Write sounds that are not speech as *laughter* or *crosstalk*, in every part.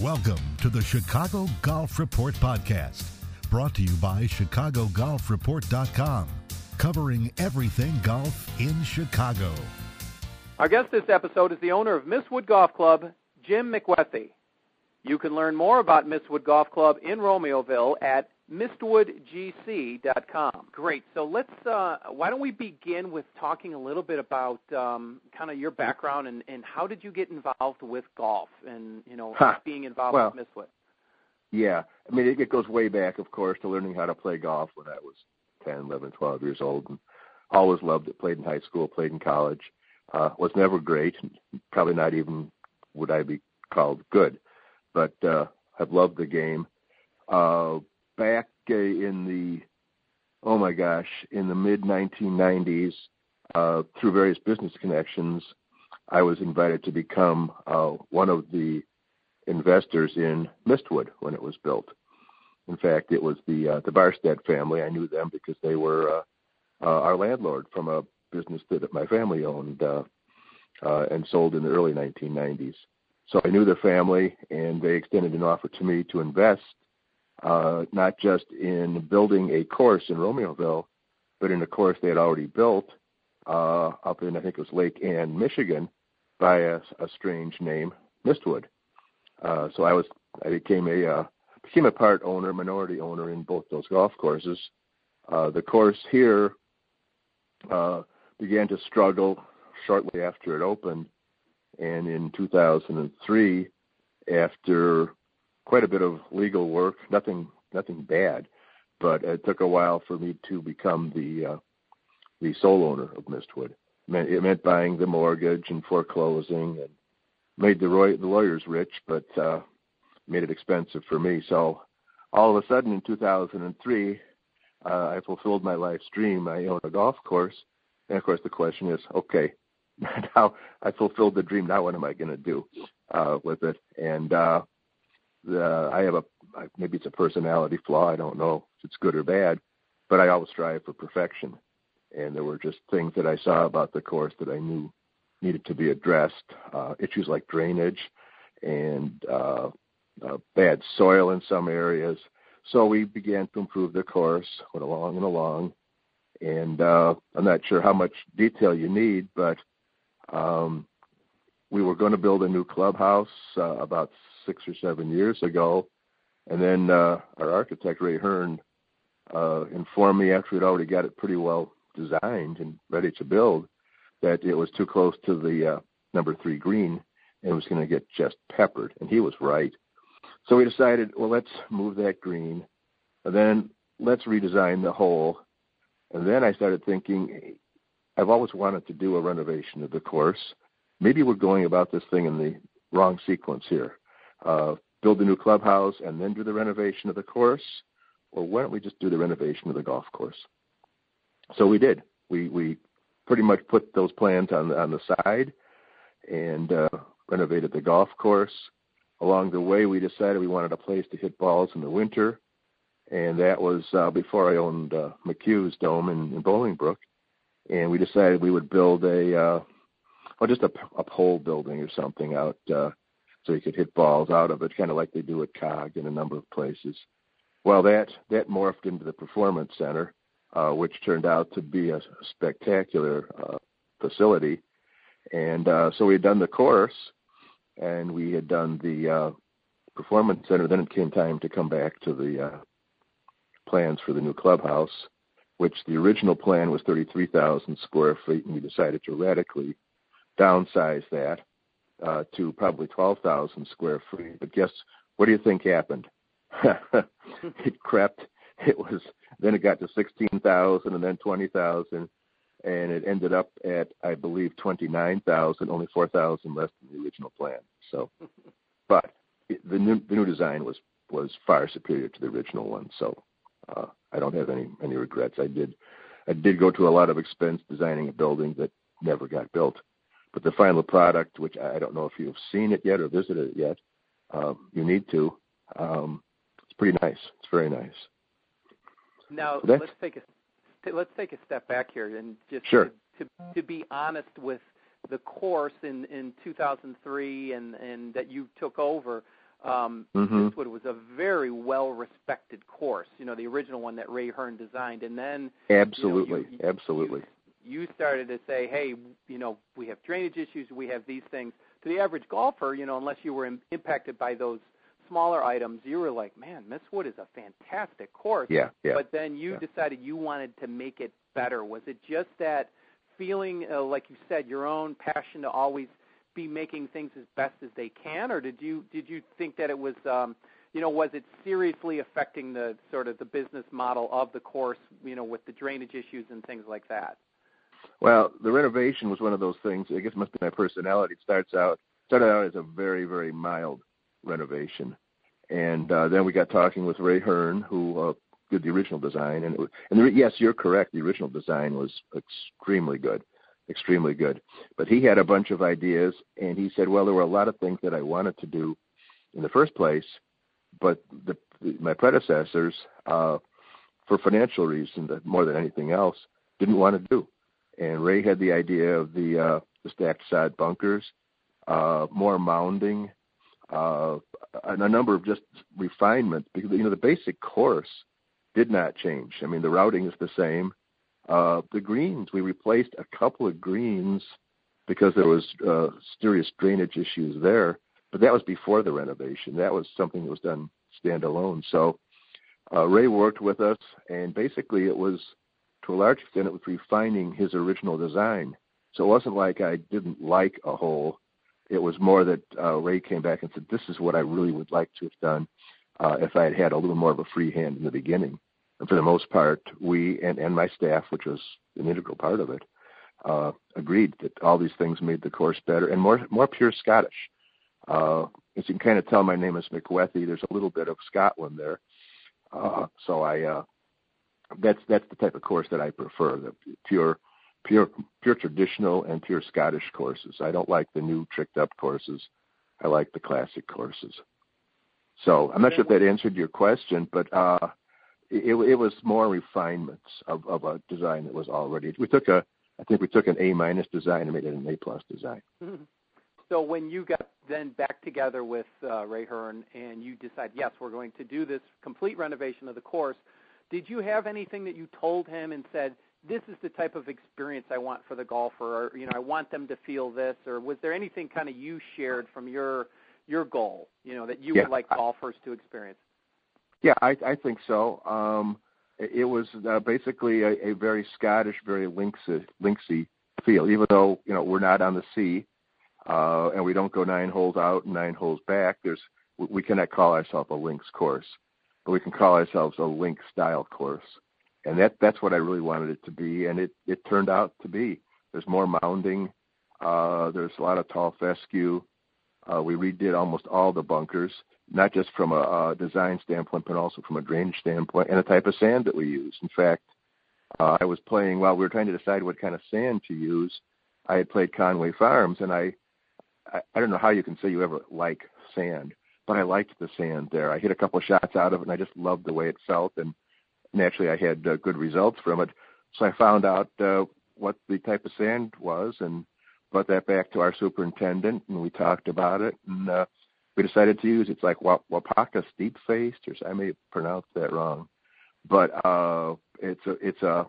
Welcome to the Chicago Golf Report Podcast, brought to you by ChicagoGolfReport.com, covering everything golf in Chicago. Our guest this episode is the owner of Mistwood Golf Club, Jim McWethy. You can learn more about Mistwood Golf Club in Romeoville at mistwoodgc.com. Great. So let's. Uh, why don't we begin with talking a little bit about um, kind of your background and, and how did you get involved with golf and you know Huh. being involved Well, with Mistwood. Yeah, I mean, it, it goes way back, of course, to learning how to play golf when I was 10, 11, 12 years old, and always loved it. Played in high school, played in college. Uh, was never great, probably not even would I be called good, but uh, have loved the game. Uh, back uh, in the, oh my gosh, in the mid 1990s, uh, through various business connections, I was invited to become uh, one of the investors in Mistwood when it was built. In fact, it was the uh, the Barstead family. I knew them because they were uh, uh, our landlord from a business that my family owned and sold in the early 1990s. So I knew the family, and they extended an offer to me to invest uh, not just in building a course in Romeoville, but in a course they had already built uh, up in I think it was Lake Ann, Michigan, by a, a strange name, Mistwood. Uh, so I was I became a uh, became a part owner, minority owner in both those golf courses. Uh, the course here uh, began to struggle shortly after it opened, and in 2003, after quite a bit of legal work, nothing nothing bad, but it took a while for me to become the uh, the sole owner of Mistwood. It meant, it meant buying the mortgage and foreclosing and made the, roy- the lawyers rich, but uh, made it expensive for me. So all of a sudden in 2003, uh, I fulfilled my life's dream. I own a golf course. And of course, the question is, okay, *laughs* now I fulfilled the dream. Now what am I going to do uh, with it? And uh, the, I have a maybe it's a personality flaw. I don't know if it's good or bad, but I always strive for perfection. And there were just things that I saw about the course that I knew needed to be addressed. Uh, issues like drainage and uh, uh, bad soil in some areas. So we began to improve the course, went along and along. And uh, I'm not sure how much detail you need, but um, we were going to build a new clubhouse uh, about six or seven years ago. And then uh, our architect, Ray Hearn, uh, informed me after we'd already got it pretty well designed and ready to build that it was too close to the uh, number three green and was going to get just peppered. And he was right. So we decided, well, let's move that green, and then let's redesign the hole. And then I started thinking, I've always wanted to do a renovation of the course. Maybe we're going about this thing in the wrong sequence here. Uh, build a new clubhouse and then do the renovation of the course, or why don't we just do the renovation of the golf course? So we did. We we pretty much put those plans on the, on the side and uh, renovated the golf course. Along the way, we decided we wanted a place to hit balls in the winter, and that was uh, before I owned uh, McQ's Dome in, in Bolingbrook. And we decided we would build a, uh, or just a, a pole building or something out, uh, so you could hit balls out of it, kind of like they do at COG in a number of places. Well, that that morphed into the performance center, uh, which turned out to be a spectacular uh, facility. And uh, so we had done the course, and we had done the uh, performance center. Then it came time to come back to the uh, plans for the new clubhouse, which the original plan was 33,000 square feet, and we decided to radically downsize that uh, to probably 12,000 square feet. But guess what do you think happened? *laughs* it crept. It was then it got to 16,000 and then 20,000 and it ended up at I believe 29,000, only 4,000 less than the original plan. So, *laughs* but it- the new the new design was was far superior to the original one. So, uh, I don't have any any regrets. I did I did go to a lot of expense designing a building that never got built. But the final product, which I don't know if you've seen it yet or visited it yet, um, you need to. Um, it's pretty nice. It's very nice. Now So let's take a let's take a step back here and just Sure. to, to to be honest with the course in in 2003 and and that you took over. um, mm-hmm. Mistwood was a very well respected course. You know, the original one that Ray Hearn designed, and then absolutely, you know, you, absolutely, you, you started to say, hey, you know, we have drainage issues, we have these things. To the average golfer, you know, unless you were impacted by those smaller items, you were like, man, Mistwood is a fantastic course. Yeah, yeah. But then you yeah. decided you wanted to make it better. Was it just that feeling, uh, like you said, your own passion to always be making things as best as they can, or did you did you think that it was, um, you know, was it seriously affecting the sort of the business model of the course, you know, with the drainage issues and things like that? Well, the renovation was one of those things. I guess it must be my personality. It starts out started out as a very very mild renovation, and uh, then we got talking with Ray Hearn, who uh, did the original design, and it was, and the, yes, you're correct. The original design was extremely good, extremely good. But he had a bunch of ideas, and he said, well, there were a lot of things that I wanted to do in the first place, but the, the, my predecessors, uh, for financial reasons more than anything else, didn't want to do. And Ray had the idea of the uh, the stacked side bunkers, uh, more mounding, uh, and a number of just refinements because you know the basic course did not change. I mean the routing is the same. Uh, the greens we replaced a couple of greens because there was uh, serious drainage issues there, but that was before the renovation. That was something that was done standalone. So uh, Ray worked with us, and basically it was to a large extent it was refining his original design. So it wasn't like I didn't like a hole it was more that uh, Ray came back and said, "This is what I really would like to have done uh, if I had had a little more of a free hand in the beginning." And for the most part, we and, and my staff, which was an integral part of it, uh, agreed that all these things made the course better and more more pure Scottish. Uh, as you can kind of tell, my name is McWethy. There's a little bit of Scotland there, uh, so I uh, that's that's the type of course that I prefer, the pure pure pure traditional and pure Scottish courses. I don't like the new tricked up courses. I like the classic courses. So I'm not sure if that answered your question, but uh, it, it was more refinements of, of a design that was already. We took a, I think we took an A minus design and made it an A plus design. Mm-hmm. So when you got then back together with uh, Ray Hearn and you decide, yes, we're going to do this complete renovation of the course, did you have anything that you told him and said, this is the type of experience I want for the golfer, or you know, I want them to feel this, or was there anything kind of you shared from your your goal, you know, that you yeah, would like golfers to experience? Yeah, I, I think so. Um, it, it was uh, basically a, a very Scottish, very linksy, linksy feel, even though you know we're not on the sea uh, and we don't go nine holes out and nine holes back. There's we cannot call ourselves a links course, we can call ourselves a link style course and that that's what I really wanted it to be, and it it turned out to be. There's more mounding. Uh, there's a lot of tall fescue. Uh, we redid almost all the bunkers, not just from a, a design standpoint, but also from a drainage standpoint, and the type of sand that we use. In fact, uh, I was playing while we were trying to decide what kind of sand to use. I had played Conway Farms, and I, I, I don't know how you can say you ever like sand, but I liked the sand there. I hit a couple of shots out of it, and I just loved the way it felt, and naturally I had uh, good results from it. So I found out uh, what the type of sand was and brought that back to our superintendent, and we talked about it, and uh, we decided to use it's like Waupaca steep faced, or I may pronounce that wrong, but uh, it's a it's a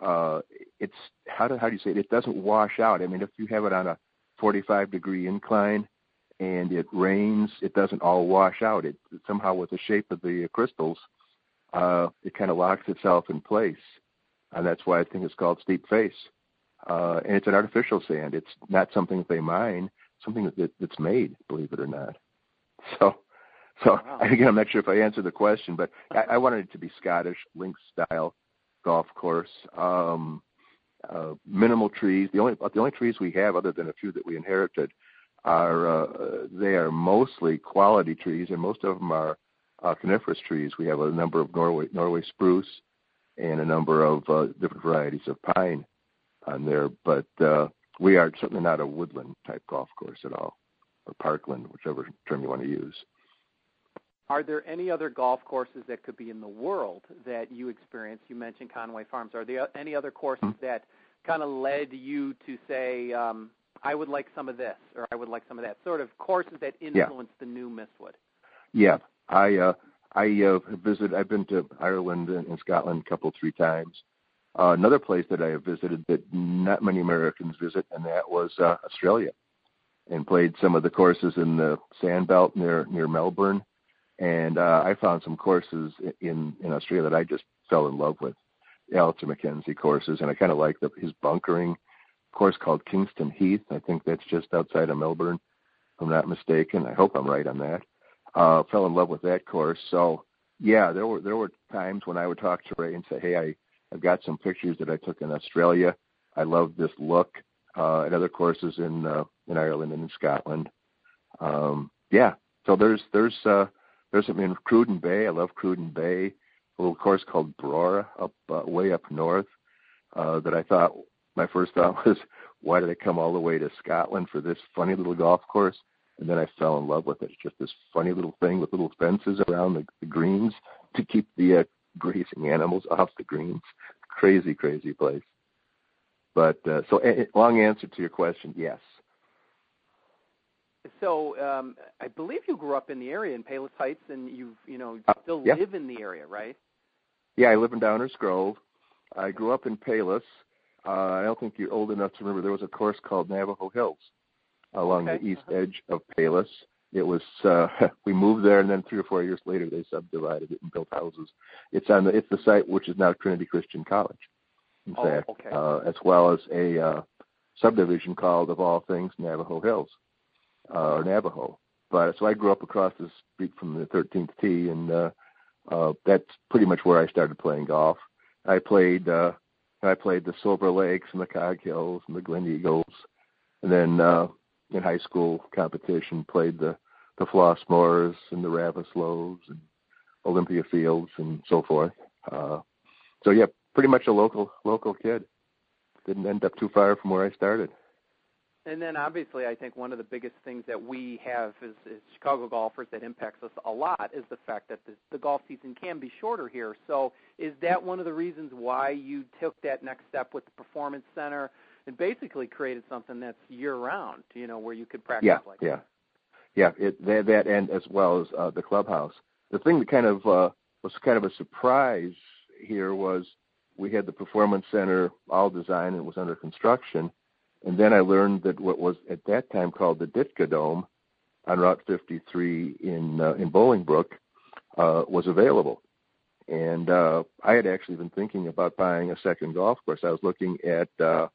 uh, it's how do how do you say it? It doesn't wash out. I mean, if you have it on a 45 degree incline and it rains, it doesn't all wash out. It somehow with the shape of the crystals, uh, it kind of locks itself in place, and that's why I think it's called steep face. Uh, and it's an artificial sand. It's not something that they mine. Something that, that's made, believe it or not. *laughs* So, so wow. *laughs* again, I'm not sure if I answered the question, but I, I wanted it to be Scottish link style golf course. Um, uh, minimal trees. The only the only trees we have, other than a few that we inherited, are uh, they are mostly quality trees, and most of them are uh, coniferous trees. We have a number of Norway Norway spruce and a number of uh, different varieties of pine on there, but uh, we are certainly not a woodland type golf course at all, or parkland, whichever term you want to use. Are there any other golf courses that could be in the world that you experienced? You mentioned Conway Farms. Are there any other courses mm-hmm. that kind of led you to say, um, I would like some of this, or I would like some of that? Sort of courses that influenced yeah. the new Mistwood. Yeah, I uh, I uh, visited. I've been to Ireland and, and Scotland a couple three times. Uh, another place that I have visited that not many Americans visit, and that was uh, Australia, and played some of the courses in the Sandbelt near near Melbourne, and uh, I found some courses in in Australia that I just fell in love with, Alister MacKenzie courses, and I kind of like the, his bunkering course called Kingston Heath. I think that's just outside of Melbourne, if I'm not mistaken. I hope I'm right on that. Uh, fell in love with that course. So yeah, there were there were times when I would talk to Ray and say, "Hey, I I've got some pictures that I took in Australia. I love this look." Uh, at other courses in uh, in Ireland and in Scotland. Um, yeah, so there's there's uh, there's some in Cruden Bay. I love Cruden Bay. A little course called Brora up uh, way up north uh, that I thought my first thought *laughs* was, why did I come all the way to Scotland for this funny little golf course? And then I fell in love with it. It's just this funny little thing with little fences around the, the greens to keep the uh, grazing animals *laughs* off the greens. Crazy, crazy place. But uh, so, a, long answer to your question, yes. So um, I believe you grew up in the area in Palos Heights, and you've you know Uh, still yeah. live in the area, right? Yeah, I live in Downers Grove. I grew up in Palos. Uh, I don't think you're old enough to remember. There was a course called Navajo Hills along Okay, the east uh-huh. edge of Palos. It was uh, *laughs* we moved there, and then three or four years later, they subdivided it and built houses. It's on the it's the site which is now Trinity Christian College. In Oh, fact, okay. uh, as well as a uh, subdivision called, of all things, Navajo Hills uh, or Navajo. But so I grew up across the street from the 13th tee, and uh, uh, that's pretty much where I started playing golf. I played uh, I played the Silver Lakes and the Cog Hills and the Gleneagles, and then uh, in high school competition played the the Flossmoors and the Ravisloes and Olympia Fields and so forth. Uh, so yeah, pretty much a local local kid. Didn't end up too far from where I started. And then obviously, I think one of the biggest things that we have as, as Chicago golfers that impacts us a lot is the fact that the, the golf season can be shorter here. So, is that one of the reasons why you took that next step with the performance center and basically created something that's year round? You know, where you could practice Yeah, like yeah, yeah. It, that that and as well as uh, the clubhouse. The thing that kind of uh, was kind of a surprise here was we had the performance center all designed and was under construction, and then I learned that what was at that time called the Ditka Dome on Route 53 in uh, in Bolingbrook uh, was available. And uh, I had actually been thinking about buying a second golf course. I was looking at, uh,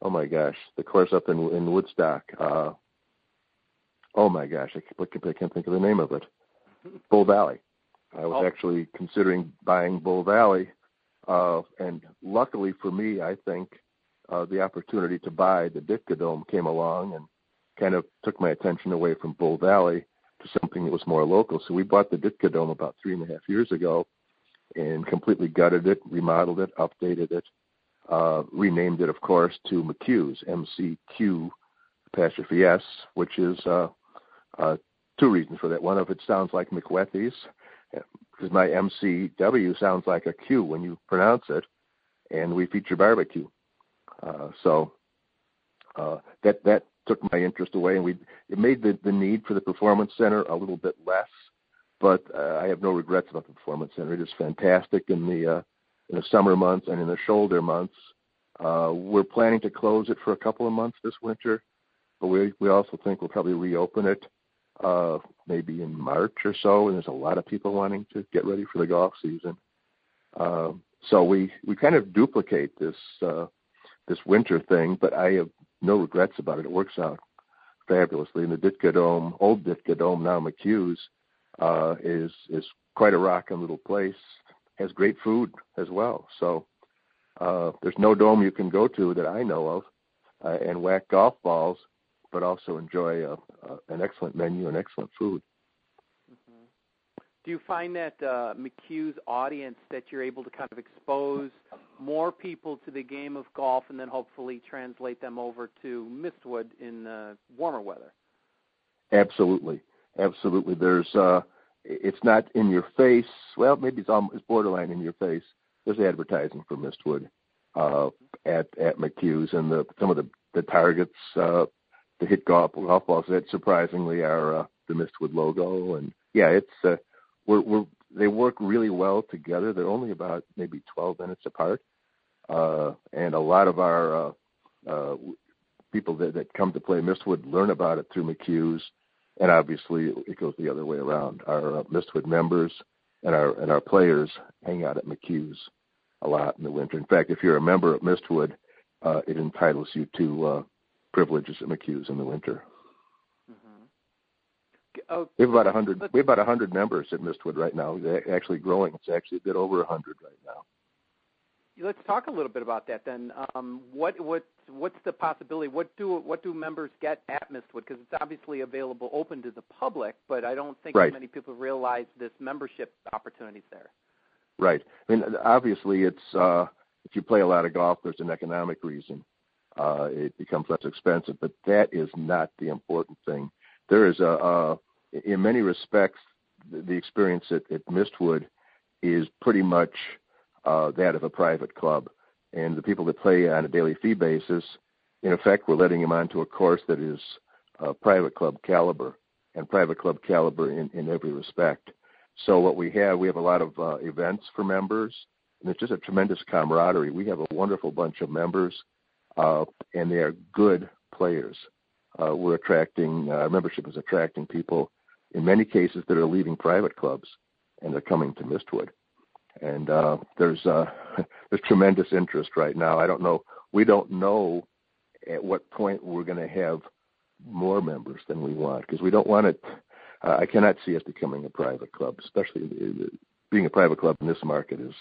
oh my gosh, the course up in in Woodstock. Uh, oh my gosh, I can't, I can't think of the name of it. Bull Valley. I was Oh. actually considering buying Bull Valley, uh, and luckily for me, I think uh, the opportunity to buy the Ditka Dome came along and kind of took my attention away from Bull Valley to something that was more local. So we bought the Ditka Dome about three and a half years ago, and completely gutted it, remodeled it, updated it, uh, renamed it, of course, to McQ's M-C-Q apostrophe S, which is uh, uh, two reasons for that. One of it sounds like McWethy's, because my MCW sounds like a Q when you pronounce it, and we feature barbecue. Uh, so uh, that that took my interest away, and we it made the the need for the performance center a little bit less. But uh, I have no regrets about the performance center. It is fantastic in the uh, in the summer months and in the shoulder months. Uh, we're planning to close it for a couple of months this winter, but we we also think we'll probably reopen it uh, maybe in March or so. And there's a lot of people wanting to get ready for the golf season. Uh, so we we kind of duplicate this uh, this winter thing, but I have no regrets about it. It works out fabulously. And the Ditka Dome, old Ditka Dome, now McQ's, uh, is is quite a rocking little place. Has great food as well. So uh, there's no dome you can go to that I know of uh, and whack golf balls, but also enjoy a, a, an excellent menu and excellent food. Do you find that uh, McQ's audience that you're able to kind of expose more people to the game of golf and then hopefully translate them over to Mistwood in uh, warmer weather? Absolutely, absolutely. There's uh, it's not in your face. Well, maybe it's almost borderline in your face. There's advertising for Mistwood uh, at at McQ's, and the some of the the targets uh, to hit golf golf balls that surprisingly are uh, the Mistwood logo, and yeah, it's uh, we're we're they work really well together. They're only about maybe 12 minutes apart, uh, and a lot of our uh, uh, people that, that come to play Mistwood learn about it through McQ's, and obviously it goes the other way around. Our uh, Mistwood members and our and our players hang out at McQ's a lot in the winter. In fact, if you're a member at Mistwood, uh, it entitles you to uh, privileges at McQ's in the winter. Oh, we have about a hundred. We have about a hundred members at Mistwood right now. They're actually growing. It's actually a bit over a hundred right now. Let's talk a little bit about that then. Um, what what what's the possibility? What do what do members get at Mistwood? Because it's obviously available, open to the public, but I don't think right. many people realize this membership opportunities there. Right. I mean, obviously, it's uh, if you play a lot of golf, there's an economic reason. Uh, it becomes less expensive, but that is not the important thing. There is a, a in many respects, the experience at, at Mistwood is pretty much uh, that of a private club. And the people that play on a daily fee basis, in effect, we're letting them onto a course that is uh, private club caliber and private club caliber in, in every respect. So what we have, we have a lot of uh, events for members, and it's just a tremendous camaraderie. We have a wonderful bunch of members, uh, and they are good players. Uh, we're attracting, uh, membership is attracting people in many cases that are leaving private clubs and they're coming to Mistwood. And uh, there's uh, *laughs* there's tremendous interest right now. I don't know. We don't know at what point we're going to have more members than we want because we don't want it. Uh, I cannot see us becoming a private club, especially being a private club in this market is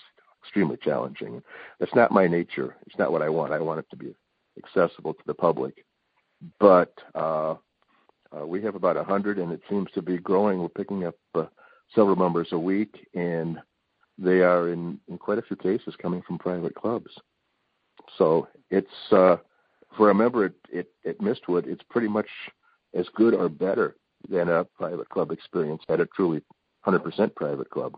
extremely challenging. That's not my nature. It's not what I want. I want it to be accessible to the public. But uh, uh, we have about 100, and it seems to be growing. We're picking up uh, several members a week, and they are in, in quite a few cases coming from private clubs. So it's uh, for a member at, at, at Mistwood, it's pretty much as good or better than a private club experience at a truly 100% private club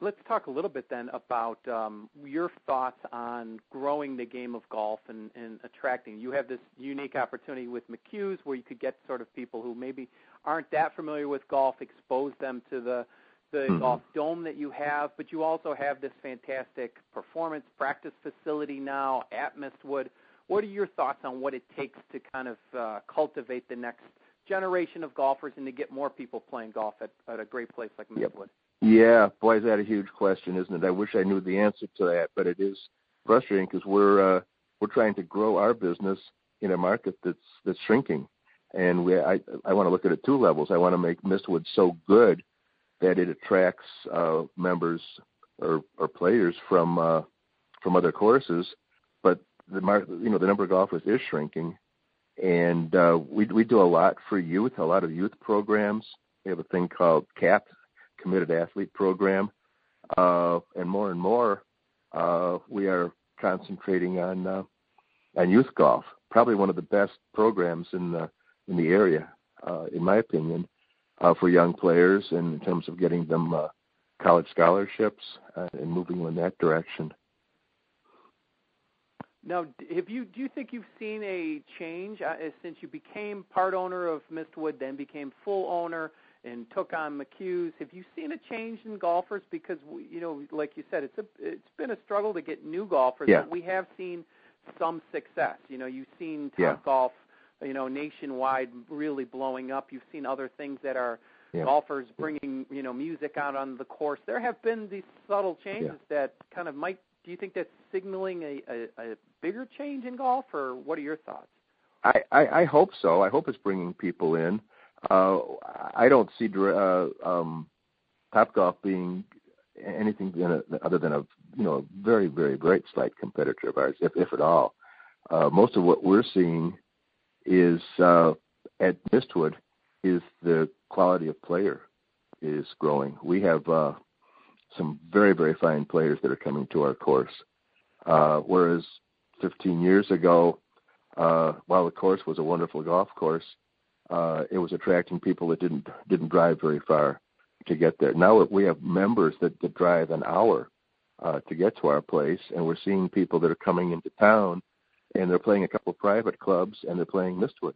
let's talk a little bit then about um, your thoughts on growing the game of golf and, and, attracting. You have this unique opportunity with McQ's where you could get sort of people who maybe aren't that familiar with golf, expose them to the the mm-hmm. golf dome that you have, but you also have this fantastic performance practice facility now at Mistwood. What are your thoughts on what it takes to kind of uh, cultivate the next generation of golfers and to get more people playing golf at, at a great place like Mistwood? Yep. Yeah, boy, is that a huge question, isn't it? I wish I knew the answer to that, but it is frustrating because we're uh, we're trying to grow our business in a market that's that's shrinking, and we I I want to look at it two levels. I want to make Mistwood so good that it attracts uh, members or or players from uh, from other courses, but the mar- you know the number of golfers is shrinking, and uh, we we do a lot for youth, a lot of youth programs. We have a thing called CAP, committed athlete program, uh, and more and more uh, we are concentrating on uh, on youth golf. Probably one of the best programs in the in the area, uh, in my opinion, uh, for young players, and in terms of getting them uh, college scholarships and moving in that direction. Now, have you do you think you've seen a change since you became part owner of Mistwood, then became full owner? And took on McQ's. Have you seen a change in golfers? Because you know, like you said, it's a it's been a struggle to get new golfers, yeah. but we have seen some success. You know, you've seen Top yeah. Golf, you know, nationwide really blowing up. You've seen other things that are yeah. golfers bringing you know music out on the course. There have been these subtle changes that kind of might. Do you think that's signaling a, a, a bigger change in golf, or what are your thoughts? I, I, I hope so. I hope it's bringing people in. Uh, I don't see uh, um, Topgolf being anything a, other than a you know a very very great slight competitor of ours, if if at all. Uh, most of what we're seeing is uh, at Mistwood is the quality of player is growing. We have uh, some very very fine players that are coming to our course, uh, whereas 15 years ago, uh, while the course was a wonderful golf course, uh, it was attracting people that didn't didn't drive very far to get there. Now we have members that, that drive an hour uh, to get to our place, and we're seeing people that are coming into town, and they're playing a couple of private clubs, and they're playing Mistwood,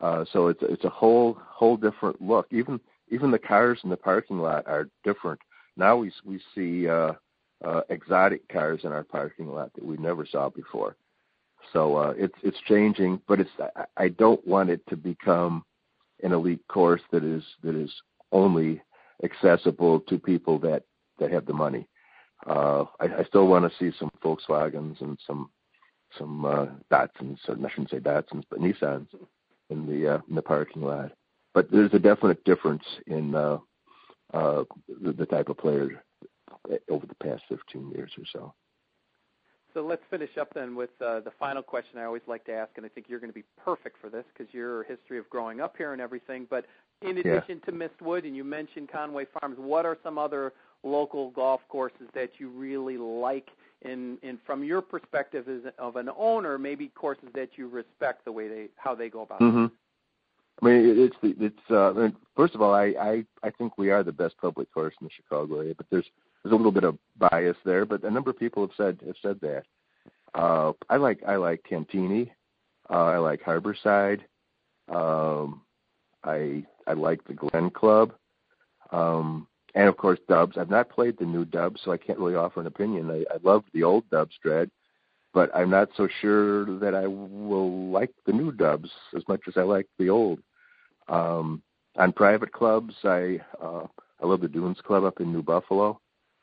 Uh, so it's it's a whole whole different look. Even even the cars in the parking lot are different. Now we we see uh, uh, exotic cars in our parking lot that we never saw before. So uh, it's it's changing, but it's I, I don't want it to become an elite course that is that is only accessible to people that that have the money. Uh, I, I still want to see some Volkswagens and some some uh, Datsuns, or I shouldn't say Datsuns, but Nissans in the uh, in the parking lot. But there's a definite difference in uh, uh, the, the type of player over the past 15 years or so. So let's finish up then with uh, the final question I always like to ask, and I think you're going to be perfect for this because your history of growing up here and everything. But in addition yeah. to Mistwood, and you mentioned Conway Farms, what are some other local golf courses that you really like? In, in from your perspective as of an owner, maybe courses that you respect the way they how they go about mm-hmm. it. I mean, it's it's. Uh, I mean, first of all, I, I I think we are the best public course in the Chicago area, but there's there's a little bit of bias there. But a number of people have said have said that. Uh, I like I like Cantigny. Uh, I like Harborside. Um, I I like the Glen Club. Um, and of course Dubs. I've not played the new Dubs, so I can't really offer an opinion. I, I love the old Dubsdread, but I'm not so sure that I will like the new Dubs as much as I like the old. Um, on private clubs, I uh, I love the Dunes Club up in New Buffalo.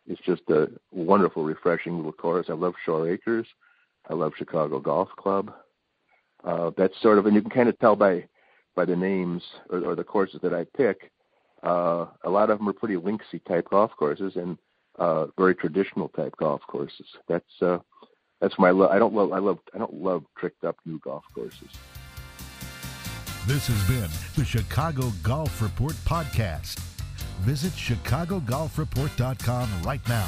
It's just a wonderful, refreshing little course. I love Shore Acres. I love Chicago Golf Club. Uh, that's sort of, and you can kind of tell by by the names or, or the courses that I pick uh, a lot of them are pretty linksy type golf courses and uh, very traditional type golf courses. That's uh, that's my. I don't love I love I don't love tricked up new golf courses. This has been the Chicago Golf Report podcast. Visit ChicagoGolfReport.com right now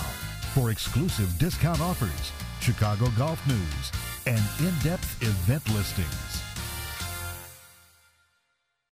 for exclusive discount offers, Chicago golf news, and in-depth event listings.